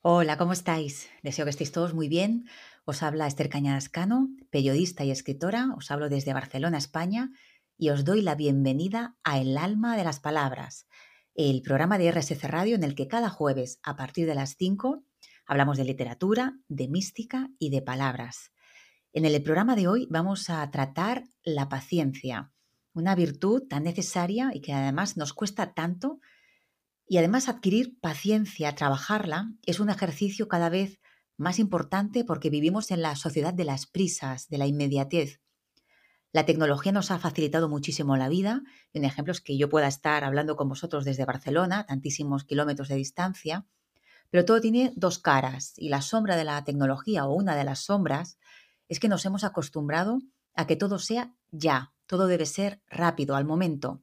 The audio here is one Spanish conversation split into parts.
Hola, ¿cómo estáis? Deseo que estéis todos muy bien. Os habla Esther Cañadas Cano, periodista y escritora. Os hablo desde Barcelona, España, y os doy la bienvenida a El Alma de las Palabras, el programa de RSC Radio en el que cada jueves, a partir de las 5, hablamos de literatura, de mística y de palabras. En el programa de hoy vamos a tratar la paciencia, una virtud tan necesaria y que además nos cuesta tanto y además adquirir paciencia, trabajarla, es un ejercicio cada vez más importante porque vivimos en la sociedad de las prisas, de la inmediatez. La tecnología nos ha facilitado muchísimo la vida. Un ejemplo es que yo pueda estar hablando con vosotros desde Barcelona, tantísimos kilómetros de distancia, pero todo tiene dos caras y la sombra de la tecnología o una de las sombras es que nos hemos acostumbrado a que todo sea ya, todo debe ser rápido, al momento.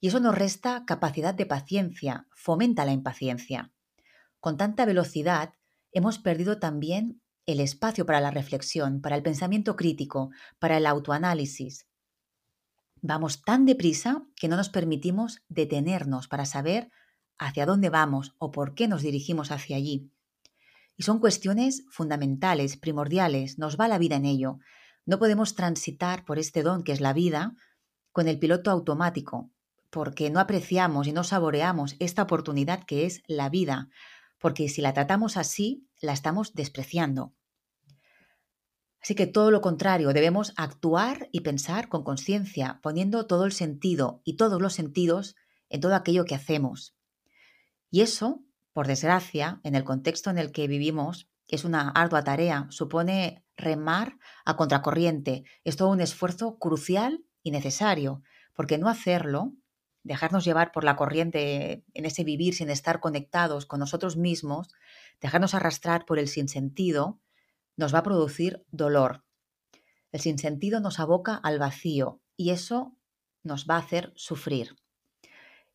Y eso nos resta capacidad de paciencia, fomenta la impaciencia. Con tanta velocidad hemos perdido también el espacio para la reflexión, para el pensamiento crítico, para el autoanálisis. Vamos tan deprisa que no nos permitimos detenernos para saber hacia dónde vamos o por qué nos dirigimos hacia allí. Y son cuestiones fundamentales, primordiales, nos va la vida en ello. No podemos transitar por este don que es la vida con el piloto automático, porque no apreciamos y no saboreamos esta oportunidad que es la vida, porque si la tratamos así, la estamos despreciando. Así que todo lo contrario, debemos actuar y pensar con conciencia, poniendo todo el sentido y todos los sentidos en todo aquello que hacemos. Y eso, por desgracia, en el contexto en el que vivimos, es una ardua tarea, supone remar a contracorriente. Es todo un esfuerzo crucial y necesario, porque no hacerlo dejarnos llevar por la corriente en ese vivir sin estar conectados con nosotros mismos, dejarnos arrastrar por el sinsentido, nos va a producir dolor. El sinsentido nos aboca al vacío y eso nos va a hacer sufrir.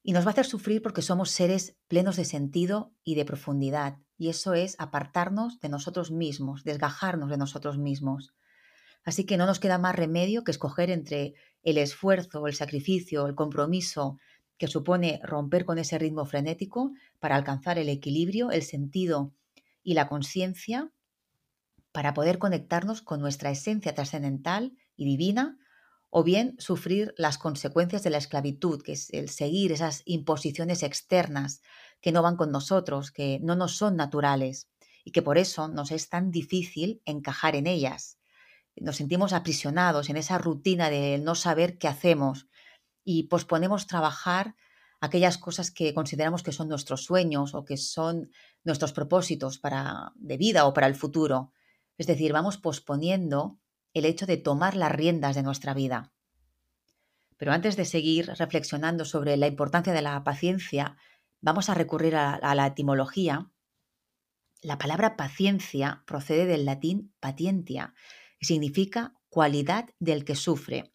Y nos va a hacer sufrir porque somos seres plenos de sentido y de profundidad. Y eso es apartarnos de nosotros mismos, desgajarnos de nosotros mismos. Así que no nos queda más remedio que escoger entre el esfuerzo, el sacrificio, el compromiso que supone romper con ese ritmo frenético para alcanzar el equilibrio, el sentido y la conciencia para poder conectarnos con nuestra esencia trascendental y divina, o bien sufrir las consecuencias de la esclavitud, que es el seguir esas imposiciones externas que no van con nosotros, que no nos son naturales y que por eso nos es tan difícil encajar en ellas nos sentimos aprisionados en esa rutina de no saber qué hacemos y posponemos trabajar aquellas cosas que consideramos que son nuestros sueños o que son nuestros propósitos para, de vida o para el futuro. Es decir, vamos posponiendo el hecho de tomar las riendas de nuestra vida. Pero antes de seguir reflexionando sobre la importancia de la paciencia, vamos a recurrir a, a la etimología. La palabra paciencia procede del latín patientia, significa cualidad del que sufre,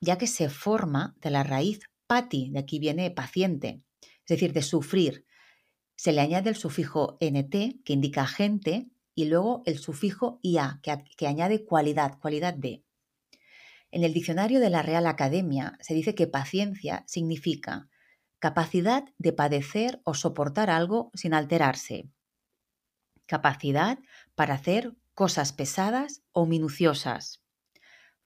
ya que se forma de la raíz pati, de aquí viene paciente, es decir, de sufrir. Se le añade el sufijo nt, que indica gente, y luego el sufijo ia, que, que añade cualidad, cualidad de. En el diccionario de la Real Academia se dice que paciencia significa capacidad de padecer o soportar algo sin alterarse, capacidad para hacer cosas pesadas o minuciosas.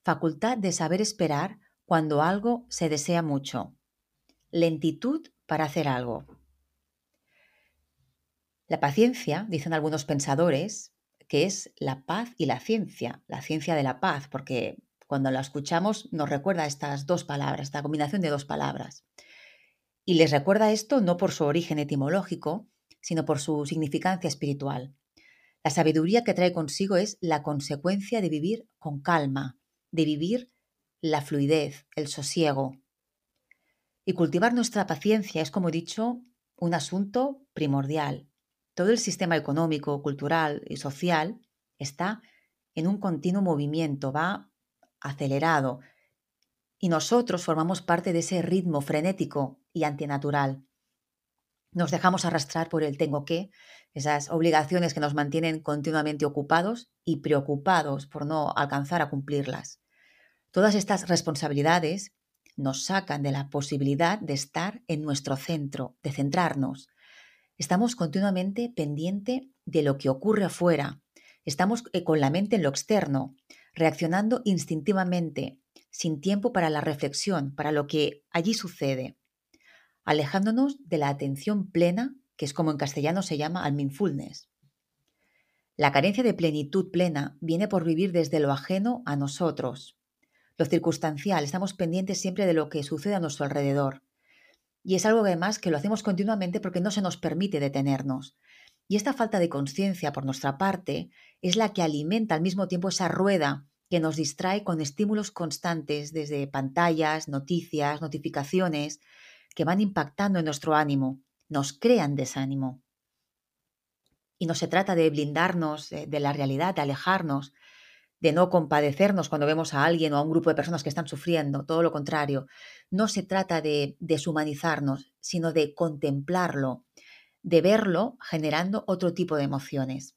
Facultad de saber esperar cuando algo se desea mucho. Lentitud para hacer algo. La paciencia, dicen algunos pensadores, que es la paz y la ciencia, la ciencia de la paz, porque cuando la escuchamos nos recuerda estas dos palabras, esta combinación de dos palabras. Y les recuerda esto no por su origen etimológico, sino por su significancia espiritual. La sabiduría que trae consigo es la consecuencia de vivir con calma, de vivir la fluidez, el sosiego. Y cultivar nuestra paciencia es, como he dicho, un asunto primordial. Todo el sistema económico, cultural y social está en un continuo movimiento, va acelerado. Y nosotros formamos parte de ese ritmo frenético y antinatural. Nos dejamos arrastrar por el tengo que, esas obligaciones que nos mantienen continuamente ocupados y preocupados por no alcanzar a cumplirlas. Todas estas responsabilidades nos sacan de la posibilidad de estar en nuestro centro, de centrarnos. Estamos continuamente pendiente de lo que ocurre afuera. Estamos eh, con la mente en lo externo, reaccionando instintivamente, sin tiempo para la reflexión, para lo que allí sucede, alejándonos de la atención plena, que es como en castellano se llama al mindfulness. La carencia de plenitud plena viene por vivir desde lo ajeno a nosotros. Lo circunstancial, estamos pendientes siempre de lo que sucede a nuestro alrededor. Y es algo además que lo hacemos continuamente porque no se nos permite detenernos. Y esta falta de conciencia por nuestra parte es la que alimenta al mismo tiempo esa rueda que nos distrae con estímulos constantes desde pantallas, noticias, notificaciones, que van impactando en nuestro ánimo, nos crean desánimo. Y no se trata de blindarnos eh, de la realidad, de alejarnos, de no compadecernos cuando vemos a alguien o a un grupo de personas que están sufriendo, todo lo contrario. No se trata de deshumanizarnos, sino de contemplarlo, de verlo generando otro tipo de emociones.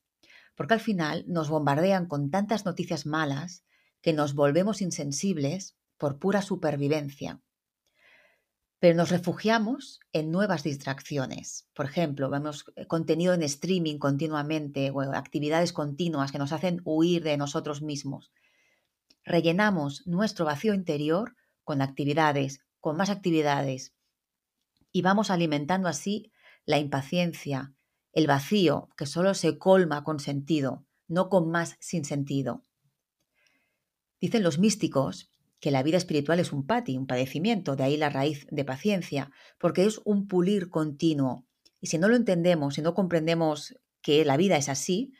Porque al final nos bombardean con tantas noticias malas que nos volvemos insensibles por pura supervivencia pero nos refugiamos en nuevas distracciones. Por ejemplo, vemos eh, contenido en streaming continuamente o actividades continuas que nos hacen huir de nosotros mismos. Rellenamos nuestro vacío interior con actividades, con más actividades, y vamos alimentando así la impaciencia, el vacío que solo se colma con sentido, no con más sin sentido. Dicen los místicos que la vida espiritual es un pati, un padecimiento, de ahí la raíz de paciencia, porque es un pulir continuo. Y si no lo entendemos, si no comprendemos que la vida es así,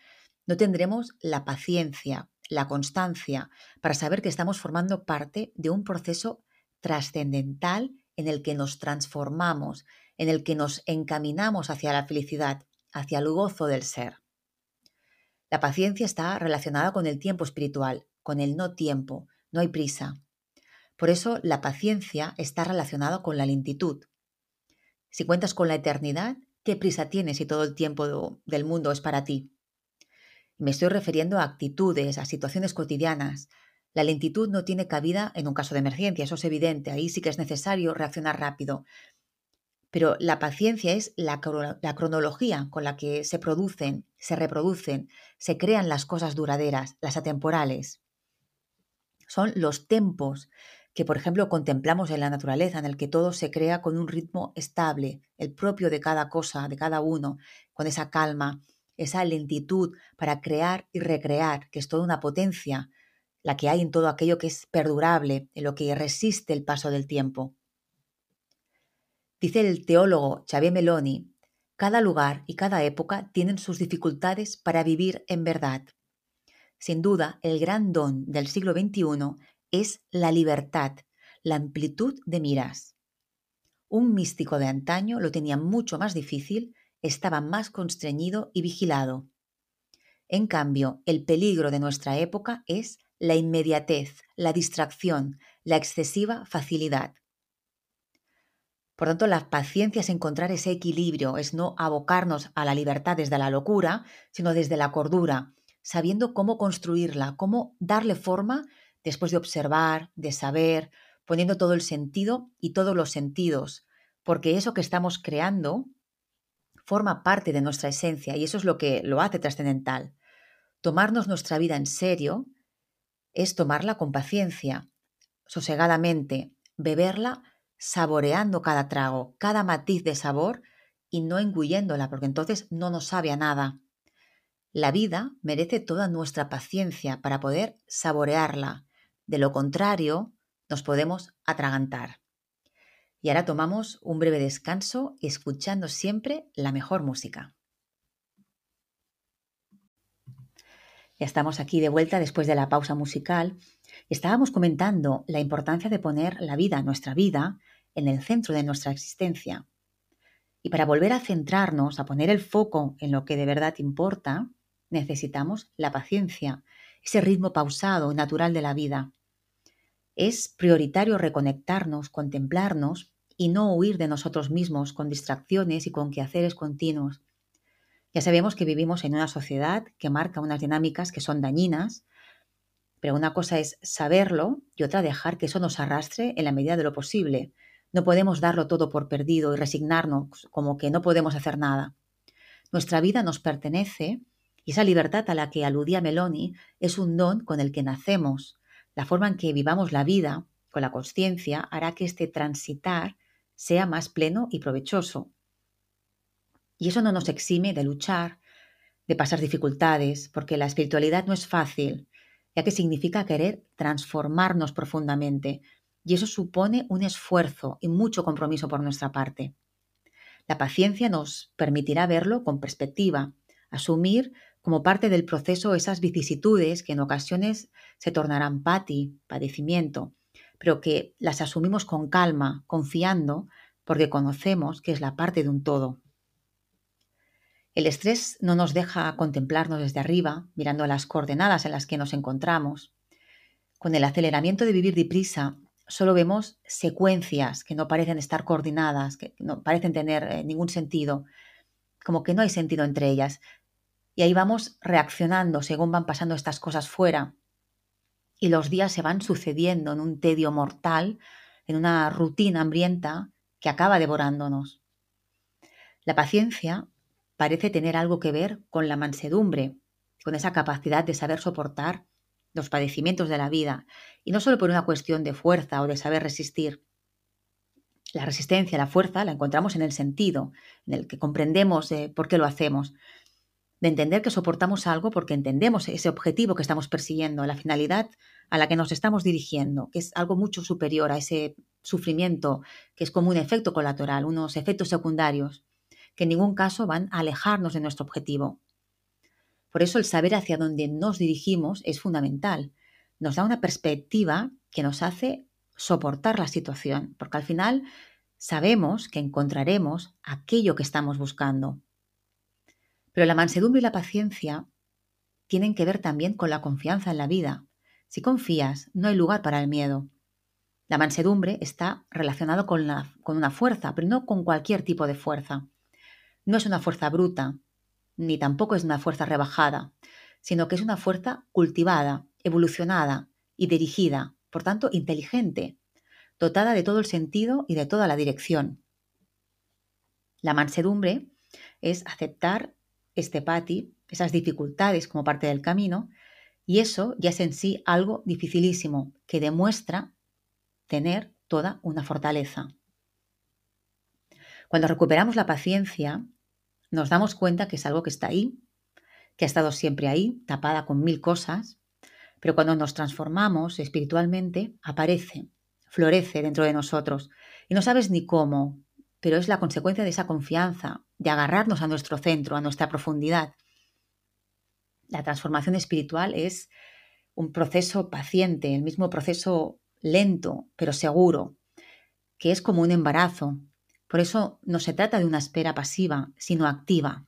no tendremos la paciencia, la constancia, para saber que estamos formando parte de un proceso trascendental en el que nos transformamos, en el que nos encaminamos hacia la felicidad, hacia el gozo del ser. La paciencia está relacionada con el tiempo espiritual, con el no tiempo, no hay prisa. Por eso la paciencia está relacionada con la lentitud. Si cuentas con la eternidad, ¿qué prisa tienes si todo el tiempo del mundo es para ti? Me estoy refiriendo a actitudes, a situaciones cotidianas. La lentitud no tiene cabida en un caso de emergencia, eso es evidente, ahí sí que es necesario reaccionar rápido. Pero la paciencia es la, la, cronología con la que se producen, se reproducen, se crean las cosas duraderas, las atemporales. Son los tempos que, por ejemplo, contemplamos en la naturaleza, en el que todo se crea con un ritmo estable, el propio de cada cosa, de cada uno, con esa calma, esa lentitud para crear y recrear, que es toda una potencia, la que hay en todo aquello que es perdurable, en lo que resiste el paso del tiempo. Dice el teólogo Xavier Meloni, cada lugar y cada época tienen sus dificultades para vivir en verdad. Sin duda, el gran don del siglo XXI es la libertad, la amplitud de miras. Un místico de antaño lo tenía mucho más difícil, estaba más constreñido y vigilado. En cambio, el peligro de nuestra época es la inmediatez, la distracción, la excesiva facilidad. Por tanto, la paciencia es encontrar ese equilibrio, es no abocarnos a la libertad desde la locura, sino desde la cordura, sabiendo cómo construirla, cómo darle forma después de observar, de saber, poniendo todo el sentido y todos los sentidos, porque eso que estamos creando forma parte de nuestra esencia y eso es lo que lo hace trascendental. Tomarnos nuestra vida en serio es tomarla con paciencia, sosegadamente, beberla saboreando cada trago, cada matiz de sabor y no engulléndola, porque entonces no nos sabe a nada. La vida merece toda nuestra paciencia para poder saborearla, de lo contrario, nos podemos atragantar. Y ahora tomamos un breve descanso escuchando siempre la mejor música. Ya estamos aquí de vuelta después de la pausa musical. Estábamos comentando la importancia de poner la vida, nuestra vida, en el centro de nuestra existencia. Y para volver a centrarnos, a poner el foco en lo que de verdad importa, necesitamos la paciencia, ese ritmo pausado y natural de la vida. Es prioritario reconectarnos, contemplarnos y no huir de nosotros mismos con distracciones y con quehaceres continuos. Ya sabemos que vivimos en una sociedad que marca unas dinámicas que son dañinas, pero una cosa es saberlo y otra dejar que eso nos arrastre en la medida de lo posible. No podemos darlo todo por perdido y resignarnos como que no podemos hacer nada. Nuestra vida nos pertenece y esa libertad a la que aludía Meloni es un don con el que nacemos. La forma en que vivamos la vida con la conciencia hará que este transitar sea más pleno y provechoso. Y eso no nos exime de luchar, de pasar dificultades, porque la espiritualidad no es fácil, ya que significa querer transformarnos profundamente, y eso supone un esfuerzo y mucho compromiso por nuestra parte. La paciencia nos permitirá verlo con perspectiva, asumir como parte del proceso esas vicisitudes que en ocasiones se tornarán pati, padecimiento, pero que las asumimos con calma, confiando, porque conocemos que es la parte de un todo. El estrés no nos deja contemplarnos desde arriba, mirando las coordenadas en las que nos encontramos. Con el aceleramiento de vivir deprisa, solo vemos secuencias que no parecen estar coordinadas, que no parecen tener eh, ningún sentido, como que no hay sentido entre ellas. Y ahí vamos reaccionando según van pasando estas cosas fuera. Y los días se van sucediendo en un tedio mortal, en una rutina hambrienta que acaba devorándonos. La paciencia parece tener algo que ver con la mansedumbre, con esa capacidad de saber soportar los padecimientos de la vida, y no solo por una cuestión de fuerza o de saber resistir. La resistencia, la fuerza, la encontramos en el sentido, en el que comprendemos eh, por qué lo hacemos, de entender que soportamos algo porque entendemos ese objetivo que estamos persiguiendo, la finalidad a la que nos estamos dirigiendo, que es algo mucho superior a ese sufrimiento que es como un efecto colateral, unos efectos secundarios que en ningún caso van a alejarnos de nuestro objetivo. Por eso el saber hacia dónde nos dirigimos es fundamental. Nos da una perspectiva que nos hace soportar la situación, porque al final sabemos que encontraremos aquello que estamos buscando. Pero la mansedumbre y la paciencia tienen que ver también con la confianza en la vida. Si confías, no hay lugar para el miedo. La mansedumbre está relacionado con, con una fuerza, pero no con cualquier tipo de fuerza. No es una fuerza bruta, ni tampoco es una fuerza rebajada, sino que es una fuerza cultivada, evolucionada y dirigida, por tanto inteligente, dotada de todo el sentido y de toda la dirección. La mansedumbre es aceptar este pati, esas dificultades como parte del camino, y eso ya es en sí algo dificilísimo, que demuestra tener toda una fortaleza. Cuando recuperamos la paciencia, nos damos cuenta que es algo que está ahí, que ha estado siempre ahí, tapada con mil cosas, pero cuando nos transformamos espiritualmente, aparece, florece dentro de nosotros. Y no sabes ni cómo, pero es la consecuencia de esa confianza, de agarrarnos a nuestro centro, a nuestra profundidad. La transformación espiritual es un proceso paciente, el mismo proceso lento, pero seguro, que es como un embarazo, por eso no se trata de una espera pasiva, sino activa.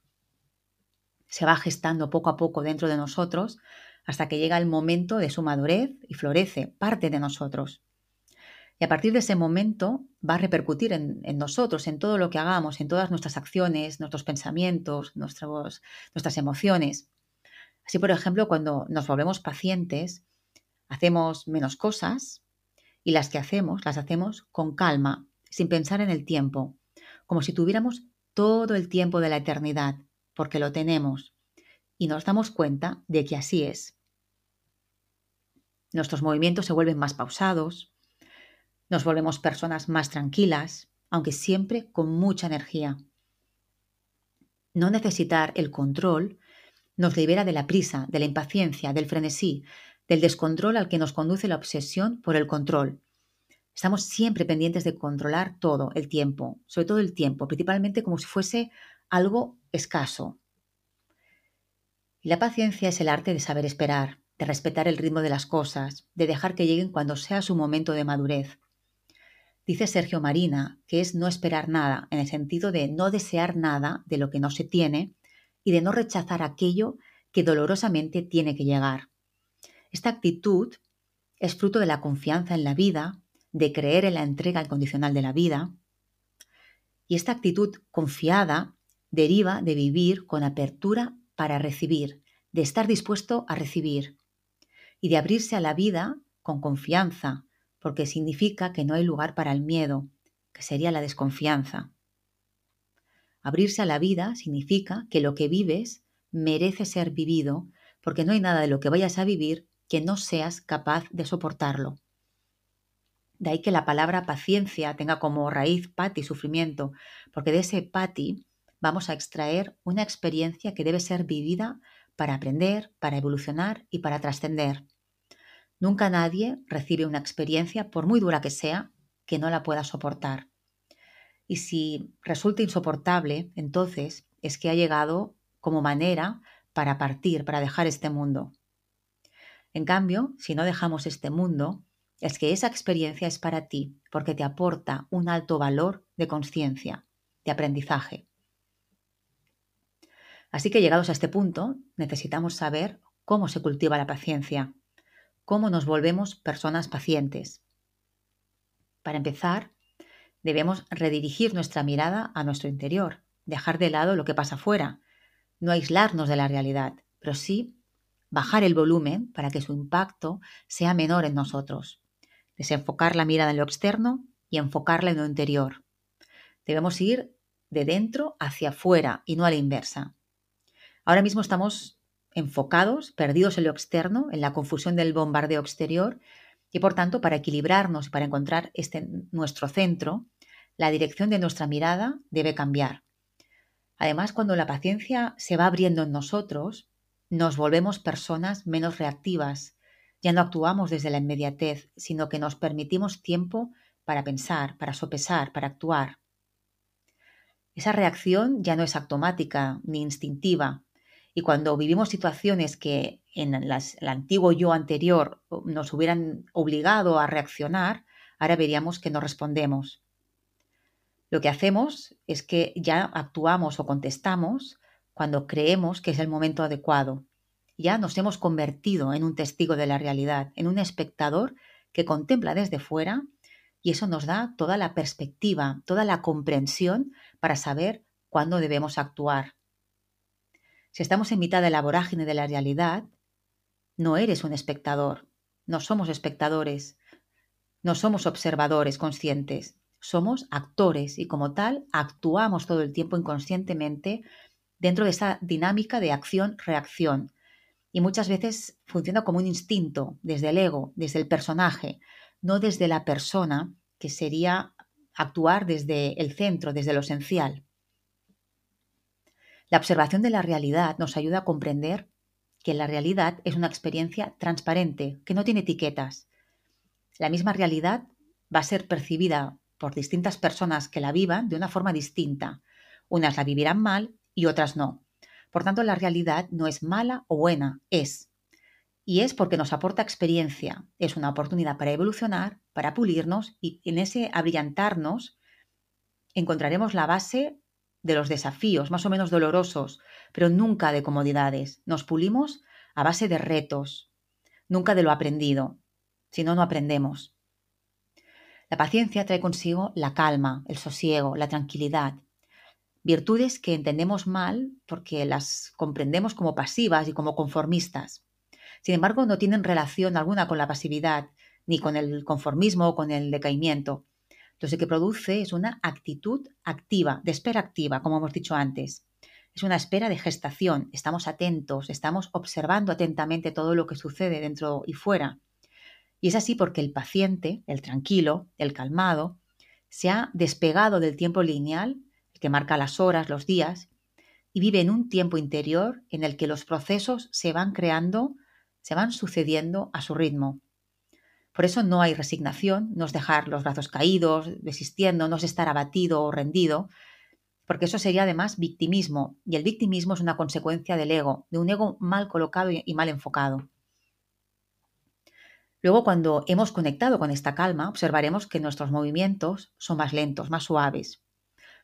Se va gestando poco a poco dentro de nosotros hasta que llega el momento de su madurez y florece, parte de nosotros. Y a partir de ese momento va a repercutir en, nosotros, en todo lo que hagamos, en todas nuestras acciones, nuestros pensamientos, nuestras emociones. Así, por ejemplo, cuando nos volvemos pacientes, hacemos menos cosas y las que hacemos las hacemos con calma, sin pensar en el tiempo, como si tuviéramos todo el tiempo de la eternidad, porque lo tenemos, y nos damos cuenta de que así es. Nuestros movimientos se vuelven más pausados, nos volvemos personas más tranquilas, aunque siempre con mucha energía. No necesitar el control nos libera de la prisa, de la impaciencia, del frenesí, del descontrol al que nos conduce la obsesión por el control, Estamos siempre pendientes de controlar todo el tiempo, sobre todo el tiempo, principalmente como si fuese algo escaso. La paciencia es el arte de saber esperar, de respetar el ritmo de las cosas, de dejar que lleguen cuando sea su momento de madurez. Dice Sergio Marina que es no esperar nada, en el sentido de no desear nada de lo que no se tiene y de no rechazar aquello que dolorosamente tiene que llegar. Esta actitud es fruto de la confianza en la vida, de creer en la entrega incondicional de la vida. Y esta actitud confiada deriva de vivir con apertura para recibir, de estar dispuesto a recibir y de abrirse a la vida con confianza, porque significa que no hay lugar para el miedo, que sería la desconfianza. Abrirse a la vida significa que lo que vives merece ser vivido, porque no hay nada de lo que vayas a vivir que no seas capaz de soportarlo. De ahí que la palabra paciencia tenga como raíz pati, sufrimiento, porque de ese pati vamos a extraer una experiencia que debe ser vivida para aprender, para evolucionar y para trascender. Nunca nadie recibe una experiencia, por muy dura que sea, que no la pueda soportar. Y si resulta insoportable, entonces es que ha llegado como manera para partir, para dejar este mundo. En cambio, si no dejamos este mundo, es que esa experiencia es para ti porque te aporta un alto valor de conciencia, de aprendizaje. Así que llegados a este punto, necesitamos saber cómo se cultiva la paciencia, cómo nos volvemos personas pacientes. Para empezar, debemos redirigir nuestra mirada a nuestro interior, dejar de lado lo que pasa afuera, no aislarnos de la realidad, pero sí bajar el volumen para que su impacto sea menor en nosotros, desenfocar la mirada en lo externo y enfocarla en lo interior. Debemos ir de dentro hacia afuera y no a la inversa. Ahora mismo estamos enfocados, perdidos en lo externo, en la confusión del bombardeo exterior, y por tanto, para equilibrarnos y para encontrar este, nuestro centro, la dirección de nuestra mirada debe cambiar. Además, cuando la paciencia se va abriendo en nosotros, nos volvemos personas menos reactivas. Ya no actuamos desde la inmediatez, sino que nos permitimos tiempo para pensar, para sopesar, para actuar. Esa reacción ya no es automática ni instintiva, y cuando vivimos situaciones que en el antiguo yo anterior nos hubieran obligado a reaccionar, ahora veríamos que no respondemos. Lo que hacemos es que ya actuamos o contestamos cuando creemos que es el momento adecuado. Ya nos hemos convertido en un testigo de la realidad, en un espectador que contempla desde fuera y eso nos da toda la perspectiva, toda la comprensión para saber cuándo debemos actuar. Si estamos en mitad de la vorágine de la realidad, no eres un espectador, no somos espectadores, no somos observadores conscientes, somos actores y como tal actuamos todo el tiempo inconscientemente dentro de esa dinámica de acción-reacción. Y muchas veces funciona como un instinto, desde el ego, desde el personaje, no desde la persona, que sería actuar desde el centro, desde lo esencial. La observación de la realidad nos ayuda a comprender que la realidad es una experiencia transparente, que no tiene etiquetas. La misma realidad va a ser percibida por distintas personas que la vivan de una forma distinta. Unas la vivirán mal y otras no. Por tanto, la realidad no es mala o buena, es. Y es porque nos aporta experiencia, es una oportunidad para evolucionar, para pulirnos y en ese abrillantarnos encontraremos la base de los desafíos más o menos dolorosos, pero nunca de comodidades. Nos pulimos a base de retos, nunca de lo aprendido. Si no, no aprendemos. La paciencia trae consigo la calma, el sosiego, la tranquilidad. Virtudes que entendemos mal porque las comprendemos como pasivas y como conformistas. Sin embargo, no tienen relación alguna con la pasividad, ni con el conformismo o con el decaimiento. Entonces, lo que produce es una actitud activa, de espera activa, como hemos dicho antes. Es una espera de gestación. Estamos atentos, estamos observando atentamente todo lo que sucede dentro y fuera. Y es así porque el paciente, el tranquilo, el calmado, se ha despegado del tiempo lineal, el que marca las horas, los días, y vive en un tiempo interior en el que los procesos se van creando, se van sucediendo a su ritmo. Por eso no hay resignación, no es dejar los brazos caídos, desistiendo, no es estar abatido o rendido, porque eso sería además victimismo, y el victimismo es una consecuencia del ego, de un ego mal colocado y mal enfocado. Luego, cuando hemos conectado con esta calma, observaremos que nuestros movimientos son más lentos, más suaves.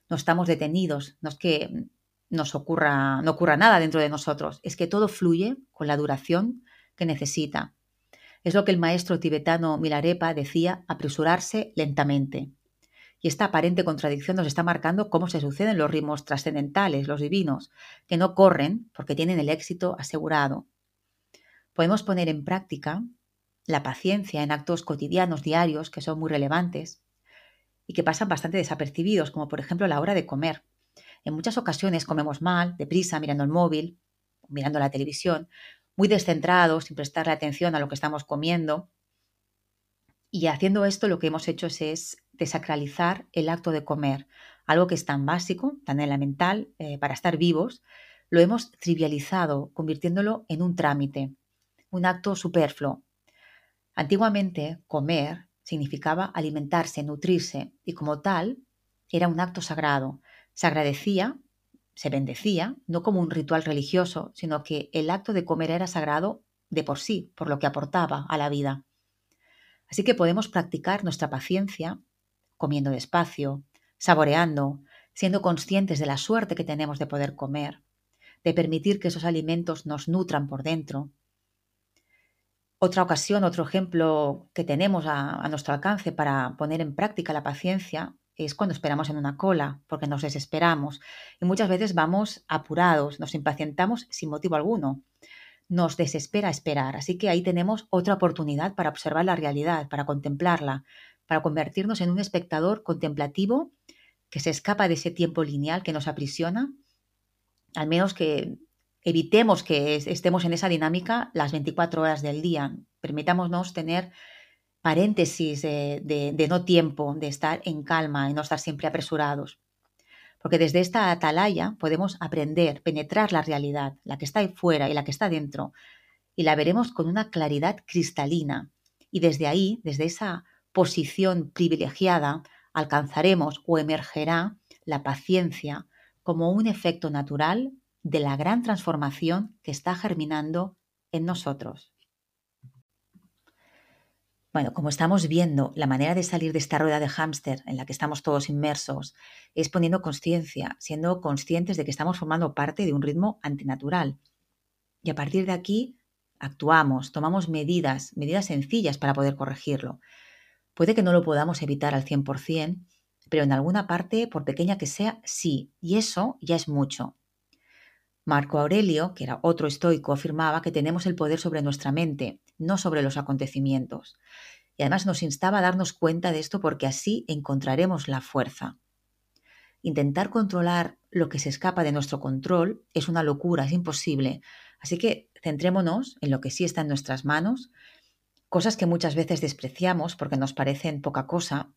No estamos detenidos, no es que nos ocurra, no ocurra nada dentro de nosotros, es que todo fluye con la duración que necesita. Es lo que el maestro tibetano Milarepa decía, apresurarse lentamente. Y esta aparente contradicción nos está marcando cómo se suceden los ritmos trascendentales, los divinos, que no corren porque tienen el éxito asegurado. Podemos poner en práctica la paciencia en actos cotidianos, diarios, que son muy relevantes y que pasan bastante desapercibidos, como por ejemplo la hora de comer. En muchas ocasiones comemos mal, deprisa, mirando el móvil, mirando la televisión, muy descentrados, sin prestarle atención a lo que estamos comiendo. Y haciendo esto lo que hemos hecho es, desacralizar el acto de comer, algo que es tan básico, tan elemental eh, para estar vivos, lo hemos trivializado, convirtiéndolo en un trámite, un acto superfluo. Antiguamente, comer significaba alimentarse, nutrirse, y como tal, era un acto sagrado. Se agradecía, se bendecía, no como un ritual religioso, sino que el acto de comer era sagrado de por sí, por lo que aportaba a la vida. Así que podemos practicar nuestra paciencia comiendo despacio, saboreando, siendo conscientes de la suerte que tenemos de poder comer, de permitir que esos alimentos nos nutran por dentro. Otra ocasión, otro ejemplo que tenemos a, nuestro alcance para poner en práctica la paciencia es cuando esperamos en una cola, porque nos desesperamos y muchas veces vamos apurados, nos impacientamos sin motivo alguno. Nos desespera esperar, así que ahí tenemos otra oportunidad para observar la realidad, para contemplarla, para convertirnos en un espectador contemplativo que se escapa de ese tiempo lineal que nos aprisiona, al menos que evitemos que estemos en esa dinámica las 24 horas del día. Permitámonos tener paréntesis de, no tiempo, de estar en calma y no estar siempre apresurados. Porque desde esta atalaya podemos aprender, penetrar la realidad, la que está ahí fuera y la que está dentro, y la veremos con una claridad cristalina. Y desde ahí, desde esa posición privilegiada, alcanzaremos o emergerá la paciencia como un efecto natural de la gran transformación que está germinando en nosotros. Bueno, como estamos viendo, la manera de salir de esta rueda de hámster en la que estamos todos inmersos es poniendo conciencia, siendo conscientes de que estamos formando parte de un ritmo antinatural. Y a partir de aquí actuamos, tomamos medidas, medidas sencillas para poder corregirlo. Puede que no lo podamos evitar al 100%, pero en alguna parte, por pequeña que sea, sí, y eso ya es mucho. Marco Aurelio, que era otro estoico, afirmaba que tenemos el poder sobre nuestra mente, no sobre los acontecimientos. Y además nos instaba a darnos cuenta de esto porque así encontraremos la fuerza. Intentar controlar lo que se escapa de nuestro control es una locura, es imposible. Así que centrémonos en lo que sí está en nuestras manos, cosas que muchas veces despreciamos porque nos parecen poca cosa,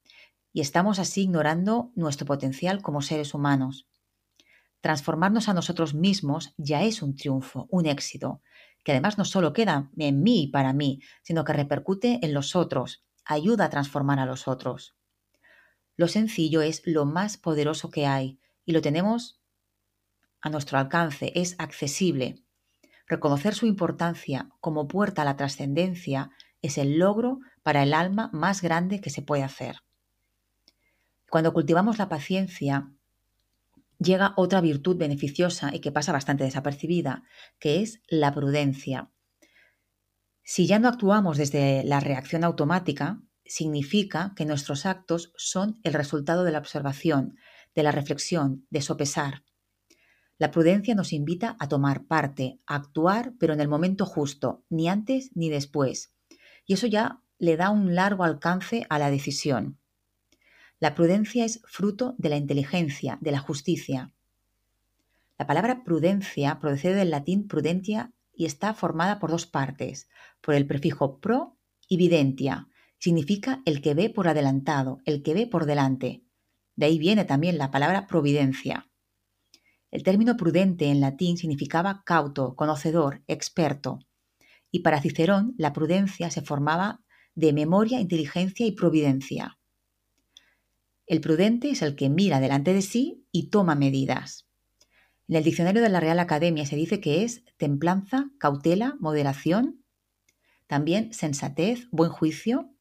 y estamos así ignorando nuestro potencial como seres humanos. Transformarnos a nosotros mismos ya es un triunfo, un éxito, que además no solo queda en mí y para mí, sino que repercute en los otros, ayuda a transformar a los otros. Lo sencillo es lo más poderoso que hay y lo tenemos a nuestro alcance, es accesible. Reconocer su importancia como puerta a la trascendencia es el logro para el alma más grande que se puede hacer. Cuando cultivamos la paciencia, llega otra virtud beneficiosa y que pasa bastante desapercibida, que es la prudencia. Si ya no actuamos desde la reacción automática, significa que nuestros actos son el resultado de la observación, de la reflexión, de sopesar. La prudencia nos invita a tomar parte, a actuar, pero en el momento justo, ni antes ni después. Y eso ya le da un largo alcance a la decisión. La prudencia es fruto de la inteligencia, de la justicia. La palabra prudencia procede del latín prudentia y está formada por dos partes, por el prefijo pro y videntia. Significa el que ve por adelantado, el que ve por delante. De ahí viene también la palabra providencia. El término prudente en latín significaba cauto, conocedor, experto. Y para Cicerón la prudencia se formaba de memoria, inteligencia y providencia. El prudente es el que mira delante de sí y toma medidas. En el diccionario de la Real Academia se dice que es templanza, cautela, moderación, también sensatez, buen juicio,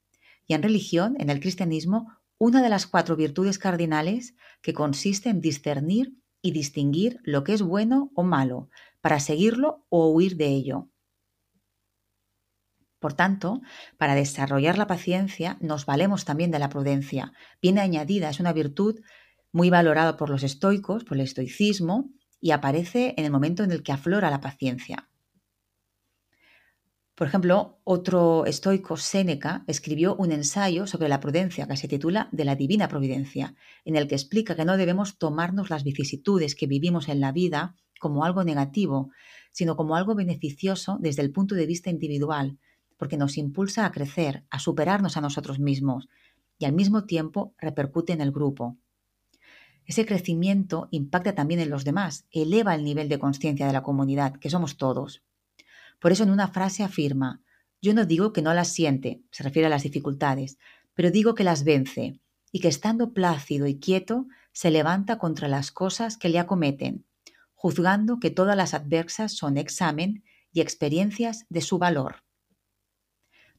y en religión, en el cristianismo, una de las cuatro virtudes cardinales que consiste en discernir y distinguir lo que es bueno o malo, para seguirlo o huir de ello. Por tanto, para desarrollar la paciencia nos valemos también de la prudencia. Viene añadida, es una virtud muy valorada por los estoicos, por el estoicismo, y aparece en el momento en el que aflora la paciencia. Por ejemplo, otro estoico, Séneca, escribió un ensayo sobre la prudencia que se titula De la Divina Providencia, en el que explica que no debemos tomarnos las vicisitudes que vivimos en la vida como algo negativo, sino como algo beneficioso desde el punto de vista individual, porque nos impulsa a crecer, a superarnos a nosotros mismos, y al mismo tiempo repercute en el grupo. Ese crecimiento impacta también en los demás, eleva el nivel de conciencia de la comunidad, que somos todos. Por eso en una frase afirma, yo no digo que no las siente, se refiere a las dificultades, pero digo que las vence y que estando plácido y quieto se levanta contra las cosas que le acometen, juzgando que todas las adversas son examen y experiencias de su valor.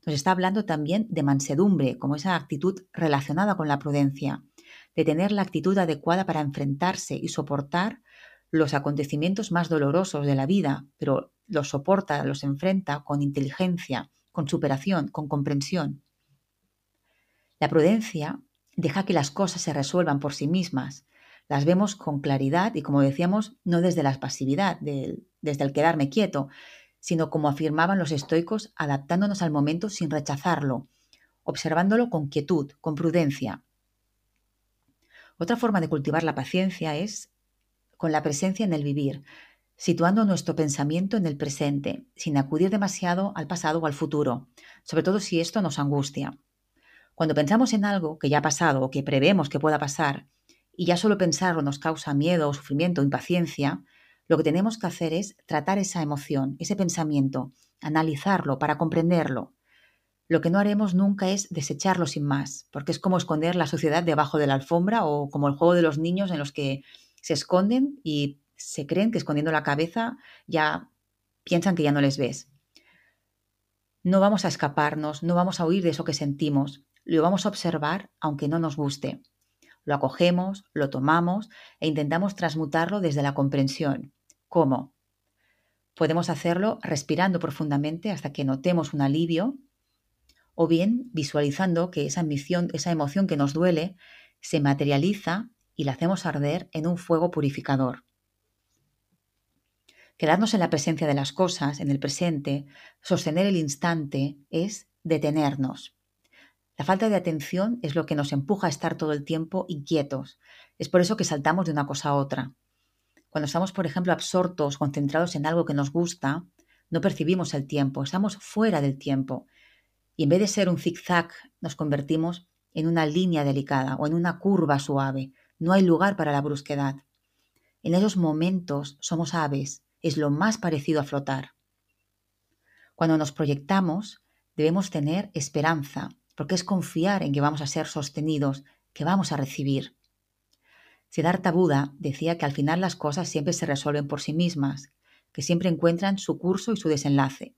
Nos está hablando también de mansedumbre, como esa actitud relacionada con la prudencia, de tener la actitud adecuada para enfrentarse y soportar los acontecimientos más dolorosos de la vida, pero los soporta, los enfrenta con inteligencia, con superación, con comprensión. La prudencia deja que las cosas se resuelvan por sí mismas. Las vemos con claridad y, como decíamos, no desde la pasividad, desde el quedarme quieto, sino como afirmaban los estoicos, adaptándonos al momento sin rechazarlo, observándolo con quietud, con prudencia. Otra forma de cultivar la paciencia es con la presencia en el vivir, situando nuestro pensamiento en el presente, sin acudir demasiado al pasado o al futuro, sobre todo si esto nos angustia. Cuando pensamos en algo que ya ha pasado o que prevemos que pueda pasar, y ya solo pensarlo nos causa miedo, sufrimiento, impaciencia, lo que tenemos que hacer es tratar esa emoción, ese pensamiento, analizarlo para comprenderlo. Lo que no haremos nunca es desecharlo sin más, porque es como esconder la suciedad debajo de la alfombra o como el juego de los niños en los que se esconden y se creen que escondiendo la cabeza ya piensan que ya no les ves. No vamos a escaparnos, no vamos a huir de eso que sentimos, lo vamos a observar aunque no nos guste. Lo acogemos, lo tomamos e intentamos transmutarlo desde la comprensión. ¿Cómo? Podemos hacerlo respirando profundamente hasta que notemos un alivio o bien visualizando que esa, esa emoción que nos duele se materializa y la hacemos arder en un fuego purificador. Quedarnos en la presencia de las cosas, en el presente, sostener el instante, es detenernos. La falta de atención es lo que nos empuja a estar todo el tiempo inquietos. Es por eso que saltamos de una cosa a otra. Cuando estamos, por ejemplo, absortos, concentrados en algo que nos gusta, no percibimos el tiempo, estamos fuera del tiempo. Y en vez de ser un zigzag, nos convertimos en una línea delicada o en una curva suave. No hay lugar para la brusquedad. En esos momentos somos aves, es lo más parecido a flotar. Cuando nos proyectamos, debemos tener esperanza, porque es confiar en que vamos a ser sostenidos, que vamos a recibir. Siddhartha Buda decía que al final las cosas siempre se resuelven por sí mismas, que siempre encuentran su curso y su desenlace.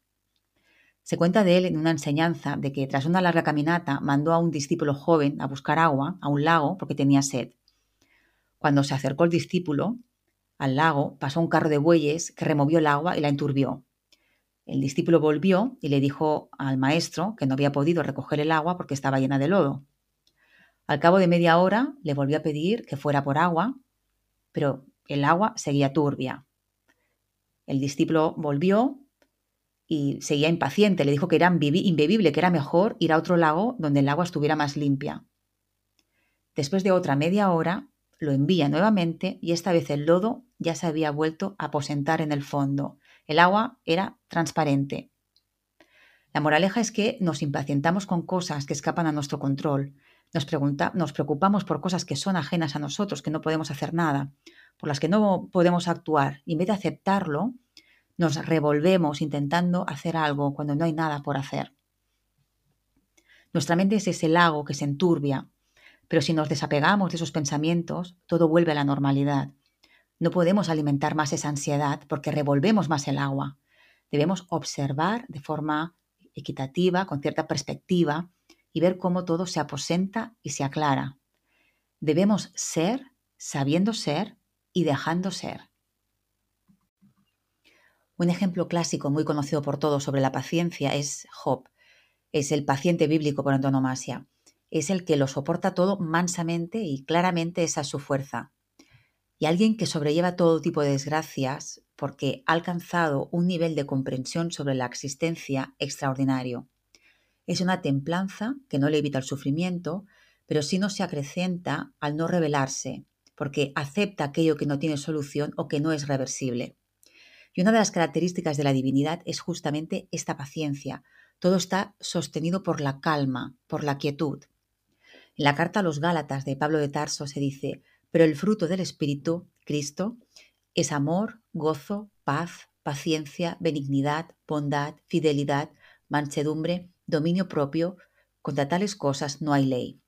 Se cuenta de él en una enseñanza de que tras una larga caminata mandó a un discípulo joven a buscar agua a un lago porque tenía sed. Cuando se acercó el discípulo, al lago pasó un carro de bueyes que removió el agua y la enturbió. El discípulo volvió y le dijo al maestro que no había podido recoger el agua porque estaba llena de lodo. Al cabo de media hora le volvió a pedir que fuera por agua, pero el agua seguía turbia. El discípulo volvió y seguía impaciente. Le dijo que era imbebible, que era mejor ir a otro lago donde el agua estuviera más limpia. Después de otra media hora, lo envía nuevamente y esta vez el lodo ya se había vuelto a aposentar en el fondo. El agua era transparente. La moraleja es que nos impacientamos con cosas que escapan a nuestro control. Nos, nos preocupamos por cosas que son ajenas a nosotros, que no podemos hacer nada, por las que no podemos actuar. Y en vez de aceptarlo, nos revolvemos intentando hacer algo cuando no hay nada por hacer. Nuestra mente es ese lago que se enturbia, pero si nos desapegamos de esos pensamientos, todo vuelve a la normalidad. No podemos alimentar más esa ansiedad porque revolvemos más el agua. Debemos observar de forma equitativa, con cierta perspectiva, y ver cómo todo se aposenta y se aclara. Debemos ser, sabiendo ser y dejando ser. Un ejemplo clásico muy conocido por todos sobre la paciencia es Job. Es el paciente bíblico por antonomasia es el que lo soporta todo mansamente y claramente esa es su fuerza. Y alguien que sobrelleva todo tipo de desgracias porque ha alcanzado un nivel de comprensión sobre la existencia extraordinario. Es una templanza que no le evita el sufrimiento, pero sí no se acrecenta al no revelarse, porque acepta aquello que no tiene solución o que no es reversible. Y una de las características de la divinidad es justamente esta paciencia. Todo está sostenido por la calma, por la quietud. En la carta a los Gálatas de Pablo de Tarso se dice, pero el fruto del Espíritu, Cristo, es amor, gozo, paz, paciencia, benignidad, bondad, fidelidad, mansedumbre, dominio propio. Contra tales cosas no hay ley.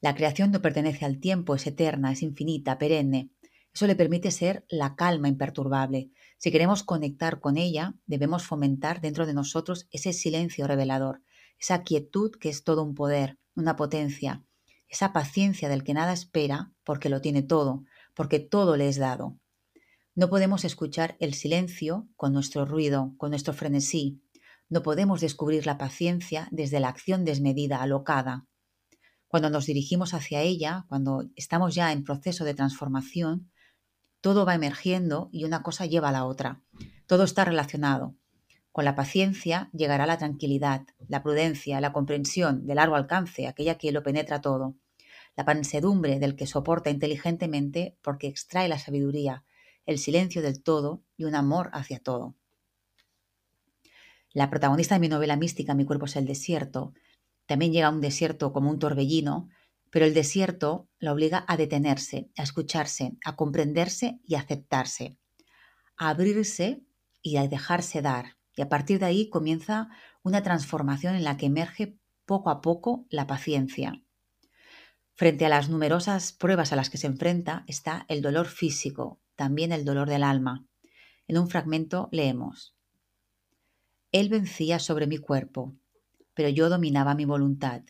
La creación no pertenece al tiempo, es eterna, es infinita, perenne. Eso le permite ser la calma imperturbable. Si queremos conectar con ella, debemos fomentar dentro de nosotros ese silencio revelador, esa quietud que es todo un poder, una potencia, esa paciencia del que nada espera porque lo tiene todo, porque todo le es dado. No podemos escuchar el silencio con nuestro ruido, con nuestro frenesí. No podemos descubrir la paciencia desde la acción desmedida, alocada. Cuando nos dirigimos hacia ella, cuando estamos ya en proceso de transformación, todo va emergiendo y una cosa lleva a la otra. Todo está relacionado. Con la paciencia llegará la tranquilidad, la prudencia, la comprensión de largo alcance, aquella que lo penetra todo, la pansedumbre del que soporta inteligentemente porque extrae la sabiduría, el silencio del todo y un amor hacia todo. La protagonista de mi novela mística Mi cuerpo es el desierto también llega a un desierto como un torbellino, pero el desierto la obliga a detenerse, a escucharse, a comprenderse y a aceptarse, a abrirse y a dejarse dar. Y a partir de ahí comienza una transformación en la que emerge poco a poco la paciencia. Frente a las numerosas pruebas a las que se enfrenta está el dolor físico, también el dolor del alma. En un fragmento leemos, Él vencía sobre mi cuerpo, pero yo dominaba mi voluntad.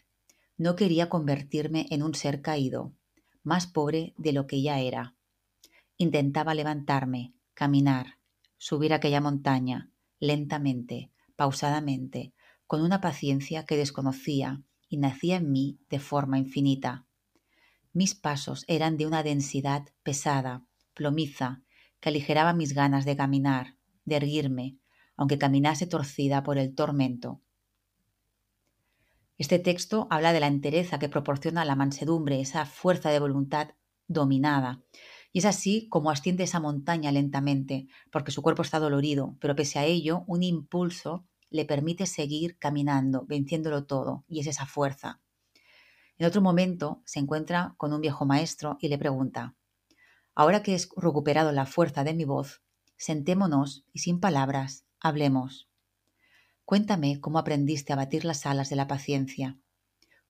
No quería convertirme en un ser caído, más pobre de lo que ya era. Intentaba levantarme, caminar, subir aquella montaña, lentamente, pausadamente, con una paciencia que desconocía y nacía en mí de forma infinita. Mis pasos eran de una densidad pesada, plomiza, que aligeraba mis ganas de caminar, de erguirme, aunque caminase torcida por el tormento, este texto habla de la entereza que proporciona la mansedumbre, esa fuerza de voluntad dominada. Y es así como asciende esa montaña lentamente, porque su cuerpo está dolorido, pero pese a ello, un impulso le permite seguir caminando, venciéndolo todo, y es esa fuerza. En otro momento se encuentra con un viejo maestro y le pregunta, Ahora que he recuperado la fuerza de mi voz, sentémonos y sin palabras hablemos. Cuéntame cómo aprendiste a batir las alas de la paciencia,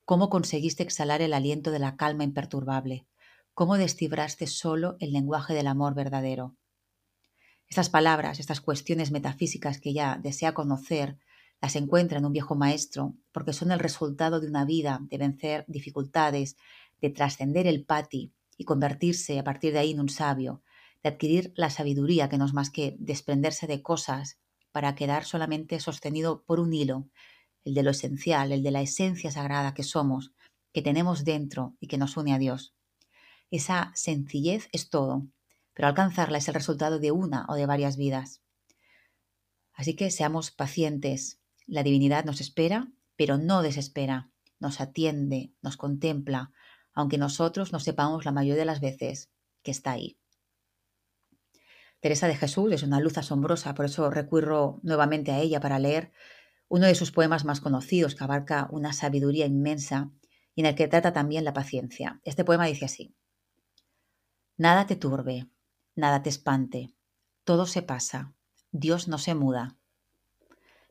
cómo conseguiste exhalar el aliento de la calma imperturbable, cómo descifraste solo el lenguaje del amor verdadero. Estas palabras, estas cuestiones metafísicas que ella desea conocer, las encuentra en un viejo maestro porque son el resultado de una vida de vencer dificultades, de trascender el pati y convertirse a partir de ahí en un sabio, de adquirir la sabiduría que no es más que desprenderse de cosas para quedar solamente sostenido por un hilo, el de lo esencial, el de la esencia sagrada que somos, que tenemos dentro y que nos une a Dios. Esa sencillez es todo, pero alcanzarla es el resultado de una o de varias vidas. Así que seamos pacientes. La divinidad nos espera, pero no desespera, nos atiende, nos contempla, aunque nosotros no sepamos la mayoría de las veces que está ahí. Teresa de Jesús es una luz asombrosa, por eso recurro nuevamente a ella para leer uno de sus poemas más conocidos, que abarca una sabiduría inmensa y en el que trata también la paciencia. Este poema dice así, Nada te turbe, nada te espante, todo se pasa, Dios no se muda.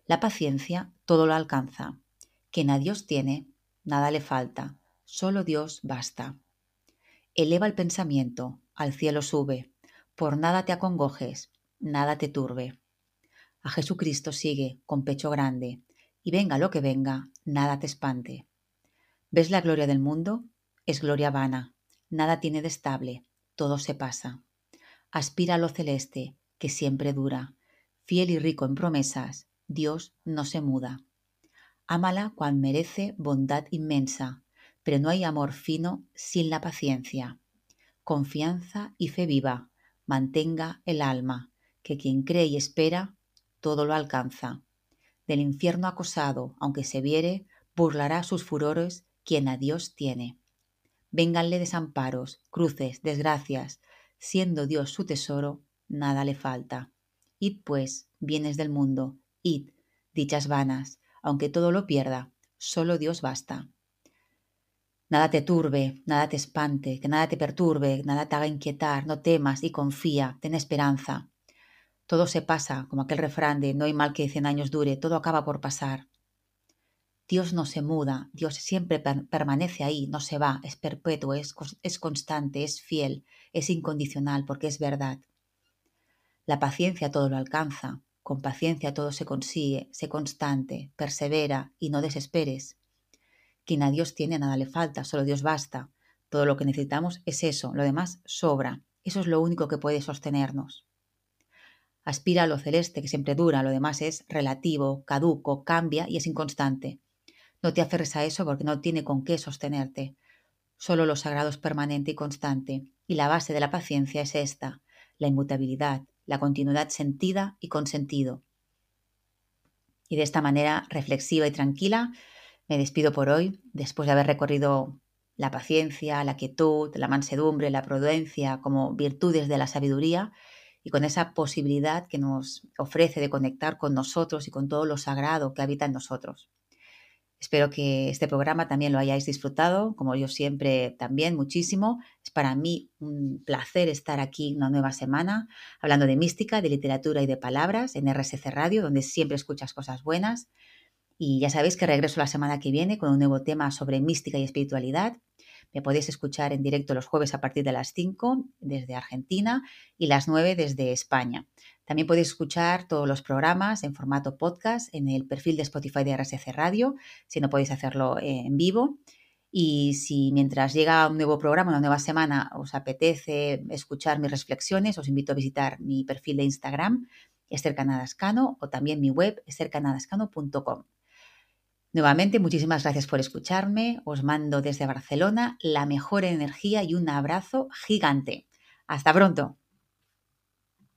La paciencia todo lo alcanza, quien a Dios tiene, nada le falta, solo Dios basta. Eleva el pensamiento, al cielo sube, por nada te acongojes, nada te turbe. A Jesucristo sigue con pecho grande, y venga lo que venga, nada te espante. ¿Ves la gloria del mundo? Es gloria vana, nada tiene de estable, todo se pasa. Aspira a lo celeste, que siempre dura, fiel y rico en promesas, Dios no se muda. Ámala cual merece bondad inmensa, pero no hay amor fino sin la paciencia. Confianza y fe viva, mantenga el alma, que quien cree y espera, todo lo alcanza. Del infierno acosado, aunque se viere, burlará sus furores quien a Dios tiene. Vénganle desamparos, cruces, desgracias, siendo Dios su tesoro, nada le falta. Id pues, bienes del mundo, id, dichas vanas, aunque todo lo pierda, solo Dios basta. Nada te turbe, nada te espante, que nada te perturbe, nada te haga inquietar, no temas y confía, ten esperanza. Todo se pasa, como aquel refrán de no hay mal que cien años dure, todo acaba por pasar. Dios no se muda, Dios siempre permanece ahí, no se va, es perpetuo, es, es constante, es fiel, es incondicional, porque es verdad. La paciencia todo lo alcanza, con paciencia todo se consigue, sé constante, persevera y no desesperes. Quien a Dios tiene nada le falta, solo Dios basta. Todo lo que necesitamos es eso, lo demás sobra. Eso es lo único que puede sostenernos. Aspira a lo celeste, que siempre dura, lo demás es relativo, caduco, cambia y es inconstante. No te aferres a eso porque no tiene con qué sostenerte. Solo lo sagrado es permanente y constante, y la base de la paciencia es esta, la inmutabilidad, la continuidad sentida y con sentido. Y de esta manera reflexiva y tranquila me despido por hoy, después de haber recorrido la paciencia, la quietud, la mansedumbre, la prudencia como virtudes de la sabiduría y con esa posibilidad que nos ofrece de conectar con nosotros y con todo lo sagrado que habita en nosotros. Espero que este programa también lo hayáis disfrutado, como yo siempre también muchísimo. Es para mí un placer estar aquí una nueva semana hablando de mística, de literatura y de palabras en RSC Radio, donde siempre escuchas cosas buenas. Y ya sabéis que regreso la semana que viene con un nuevo tema sobre mística y espiritualidad. Me podéis escuchar en directo los jueves a partir de las 5 desde Argentina y las 9 desde España. También podéis escuchar todos los programas en formato podcast en el perfil de Spotify de RSC Radio, si no podéis hacerlo en vivo. Y si mientras llega un nuevo programa, una nueva semana, os apetece escuchar mis reflexiones, os invito a visitar mi perfil de Instagram, Esther Canadascano, o también mi web, estercanadascano.com. Nuevamente, muchísimas gracias por escucharme. Os mando desde Barcelona la mejor energía y un abrazo gigante. Hasta pronto.